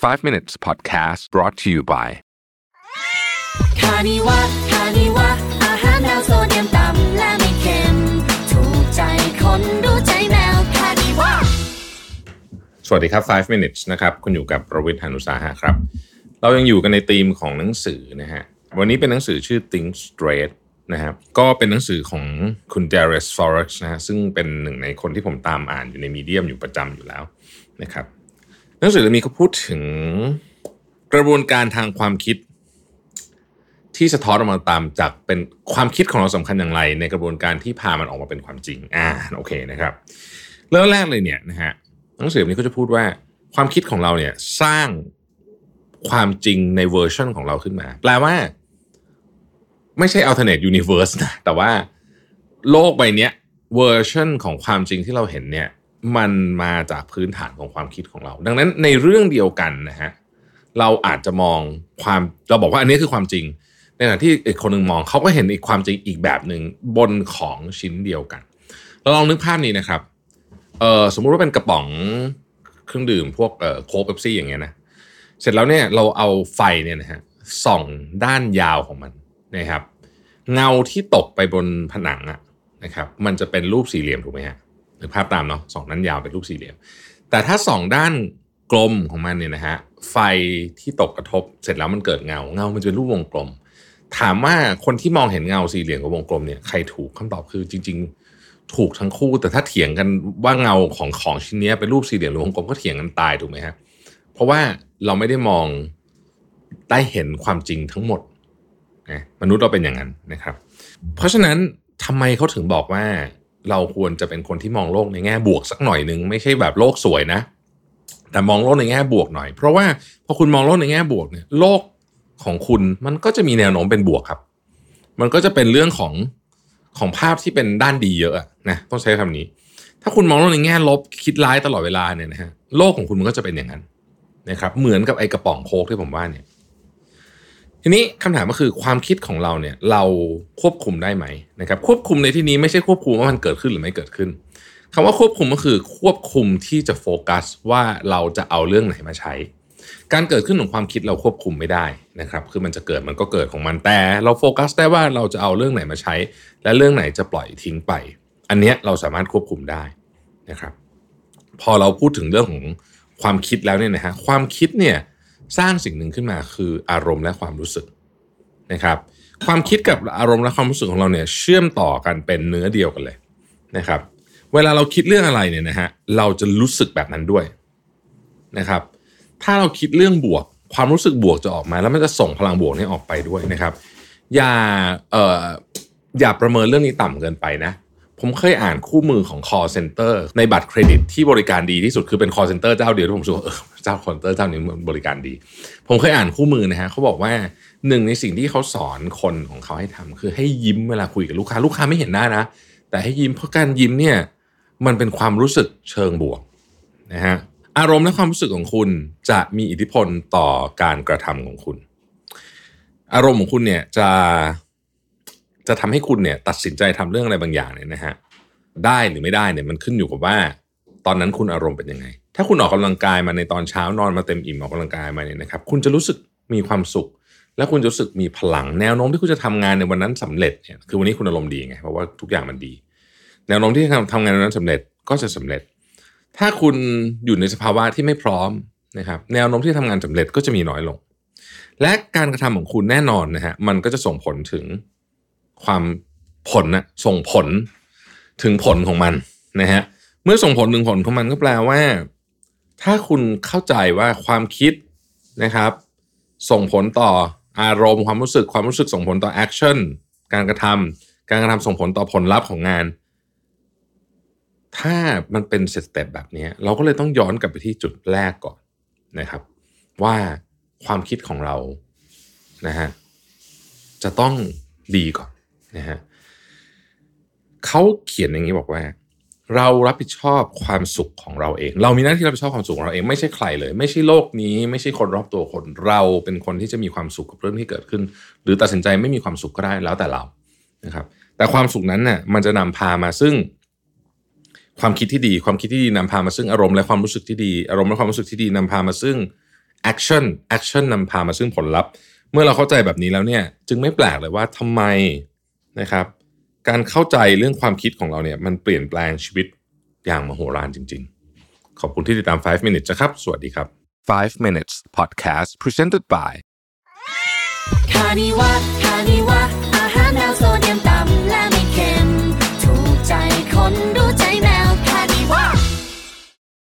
5 minutes podcast brought to you by คานิวะคานิวะอาหารแนวโซเดียมต่ำและไม่เค็ม ถูกใจคนรู้ใจแมวคานิวะสวัสดีครับ 5 minutes นะครับ คุณอยู่กับประวิทยานุสาหะครับ เรายังอยู่กันในธีมของหนังสือนะฮะ วันนี้เป็นหนังสือชื่อ Think Straight นะครับก็เป็นหนังสือของคุณ Darius Forex นะฮะซึ่งเป็นหนึ่งในคนที่ผมตามอ่านอยู่ในมีเดียมอยู่ประจำอยู่แล้วนะครับ หนังสือเล่มนี้เขาพูดถึงกระบวนการทางความคิด ที่สะท้อนออกมาตามจากเป็นความคิดของเราสำคัญอย่างไร ในกระบวนการที่พามันออกมาเป็นความจริง อ่าโอเคนะครับ เริ่มแรกเลยเนี่ยนะฮะหนังสือนี้ก็จะพูดว่าความคิดของเราเนี่ยสร้างความจริงในเวอร์ชันของเราขึ้นมา แปลว่า ไม่ใช่ alternate universe นะแต่ว่าโลกใบนี้เวอร์ชันของความจริงที่เราเห็นเนี่ย มันมาจากพื้นฐานของความคิดของเรา ดังนั้นในเรื่องเดียวกันนะฮะเราอาจจะมองความเราบอกว่าอันนี้คือความจริง ในขณะที่อีกคนหนึ่งมองเขาก็เห็นอีกความจริงอีกแบบหนึ่งบนของชิ้นเดียวกัน เราลองนึกภาพนี้นะครับเออสมมุติว่าเป็นกระป๋องเครื่องดื่มพวกเออโค้กเบปซี่อย่างเงี้ยนะเสร็จแล้วเนี่ยเราเอาไฟเนี่ยนะฮะส่องด้านยาวของมันนะครับ เงาที่ตกไปบนผนังอะนะครับ มันจะเป็นรูปสี่เหลี่ยมถูกไหมฮะ หรือภาพตามเนาะสองด้านยาวเป็นรูปสี่เหลี่ยม แต่ถ้าสองด้านกลมของมันเนี่ยนะฮะไฟที่ตกกระทบเสร็จแล้วมันเกิดเงาเงามันจะเป็นรูปวงกลม ถามว่าคนที่มองเห็นเงาสี่เหลี่ยมกับวงกลมเนี่ยใครถูกคำตอบคือจริง ๆ ถูกทั้งคู่ แต่ถ้าเถียงกันว่าเงาของของชิ้นเนี้ยเป็นรูปสี่เหลี่ยมหรือวงกลมก็เถียงกันตายถูกไหมฮะเพราะว่าเราไม่ได้มองได้เห็นความจริงทั้งหมดนะมนุษย์เราเป็นอย่างนั้นนะครับ เพราะฉะนั้นทำไมเขาถึงบอกว่า เราควรจะเป็นคนที่มองโลกในแง่บวกสักหน่อยหนึ่งไม่ใช่แบบโลกสวยนะ แต่มองโลกในแง่บวกหน่อย เพราะว่าพอคุณมองโลกในแง่บวกเนี่ยโลกของคุณมันก็จะมีแนวโน้มเป็นบวกครับ มันก็จะเป็นเรื่องของของภาพที่เป็นด้านดีเยอะนะต้องใช้คำนี้ ถ้าคุณมองโลกในแง่ลบคิดร้ายตลอดเวลาเนี่ยนะฮะโลกของคุณมันก็จะเป็นอย่างนั้นนะครับเหมือนกับไอ้กระป๋องโค้กที่ผมว่าเนี่ย ทีนี้คำถามก็คือความคิดของเราเนี่ยเราควบคุมได้ไหมนะครับควบคุมในที่นี้ไม่ใช่ควบคุมว่ามันเกิดขึ้นหรือไม่เกิดขึ้นคำว่าควบคุมก็คือควบคุมที่จะโฟกัสว่าเราจะเอาเรื่องไหนมาใช้ การเกิดขึ้นของความคิดเราควบคุมไม่ได้นะครับคือมันจะเกิดมันก็เกิดของมันแต่ เราโฟกัสได้ว่าเราจะเอาเรื่องไหนมาใช้ และเรื่องไหนจะปล่อยทิ้งไป อันเนี้ยเราสามารถควบคุมได้นะครับ พอเราพูดถึงเรื่องของความคิดแล้วเนี่ยนะฮะความคิดเนี่ย สร้างสิ่งหนึ่งขึ้นมาคืออารมณ์และความรู้สึกนะครับ ความคิดกับอารมณ์และความรู้สึกของเราเนี่ยเชื่อมต่อกันเป็นเนื้อเดียวกันเลยนะครับ เวลาเราคิดเรื่องอะไรเนี่ยนะฮะเราจะรู้สึกแบบนั้นด้วยนะครับ ถ้าเราคิดเรื่องบวก ความรู้สึกบวกจะออกมา แล้วมันจะส่งพลังบวกนี้ออกไปด้วยนะครับ อย่าเอ่ออย่าประเมินเรื่องนี้ต่ำเกินไปนะ ผมเคยอ่านคู่มือของ call center ในบัตรเครดิตที่บริการดีที่สุดคือเป็น call center เจ้าเดียวที่ผมรู้สึกว่าเออเจ้า call center เจ้านี้บริการดี ผมเคยอ่านคู่มือนะฮะเขาบอกว่าหนึ่งในสิ่งที่เขาสอนคนของเขาให้ทำคือให้ยิ้มเวลาคุยกับลูกค้าลูกค้าไม่เห็นหน้านะ แต่ให้ยิ้มเพราะการยิ้มเนี่ยมันเป็นความรู้สึกเชิงบวกนะฮะอารมณ์และความรู้สึกของคุณจะมีอิทธิพลต่อการกระทำของคุณ อารมณ์ของคุณเนี่ยจะ จะทำให้คุณเนี่ยตัดสินใจทำเรื่องอะไรบางอย่างเนี่ยนะฮะได้หรือไม่ได้เนี่ยมันขึ้นอยู่กับว่า ตอนนั้นคุณอารมณ์เป็นยังไง ถ้าคุณออกกำลังกายมาในตอนเช้านอนมาเต็มอิ่มออกกำลังกายมาเนี่ยนะครับ คุณจะรู้สึกมีความสุข และคุณจะรู้สึกมีพลังแนวโน้มที่คุณจะทำงานในวันนั้นสำเร็จเนี่ยคือวันนี้คุณอารมณ์ดีไงเพราะว่าทุกอย่างมันดี แนวโน้มที่ทำงานในวันนั้นสำเร็จก็จะสำเร็จ ถ้าคุณอยู่ในสภาวะที่ไม่พร้อมนะครับแนวโน้มที่ทำงานสำเร็จก็จะมีน้อยลง และการกระทำของคุณแน่นอนนะฮะมันก็จะส่งผลถึง ความผลนะส่งผลถึงผลของมันนะฮะเมื่อส่งผลถึงผลของมันก็แปลว่า ถ้าคุณเข้าใจว่าความคิดนะครับ ส่งผลต่ออารมณ์ความรู้สึกความรู้สึกส่งผลต่อ action การกระทำการกระทำส่งผลต่อผลลัพธ์ของงาน ถ้ามันเป็นสเต็ปแบบนี้เราก็เลยต้องย้อนกลับไปที่จุดแรกก่อนนะครับ ว่าความคิดของเรานะฮะจะต้องดีก่อน นะฮะเขาเขียนอย่างนี้บอกว่า เรารับผิดชอบความสุขของเราเอง เรามีหน้าที่รับผิดชอบความสุขของเราเองไม่ใช่ใครเลย ไม่ใช่โลกนี้ ไม่ใช่คนรอบตัวคน เราเป็นคนที่จะมีความสุขกับเรื่องที่เกิดขึ้น หรือตัดสินใจไม่มีความสุขก็ได้แล้วแต่เรานะครับ แต่ความสุขนั้นเนี่ยมันจะนำพามาซึ่งความคิดที่ดี ความคิดที่ดีนำพามาซึ่งอารมณ์และความรู้สึกที่ดี อารมณ์และความรู้สึกที่ดีนำพามาซึ่ง action action นำพามาซึ่งผลลัพธ์ เมื่อเราเข้าใจแบบนี้แล้วเนี่ย จึงไม่แปลกเลยว่าทำไม นะครับ การเข้าใจเรื่องความคิดของเราเนี่ยมันเปลี่ยนแปลงชีวิตอย่างมโหฬารจริง ๆ ขอบคุณที่ติดตาม 5 minutes นะครับ สวัสดีครับ 5 minutes podcast presented by คานิวะคานิวะ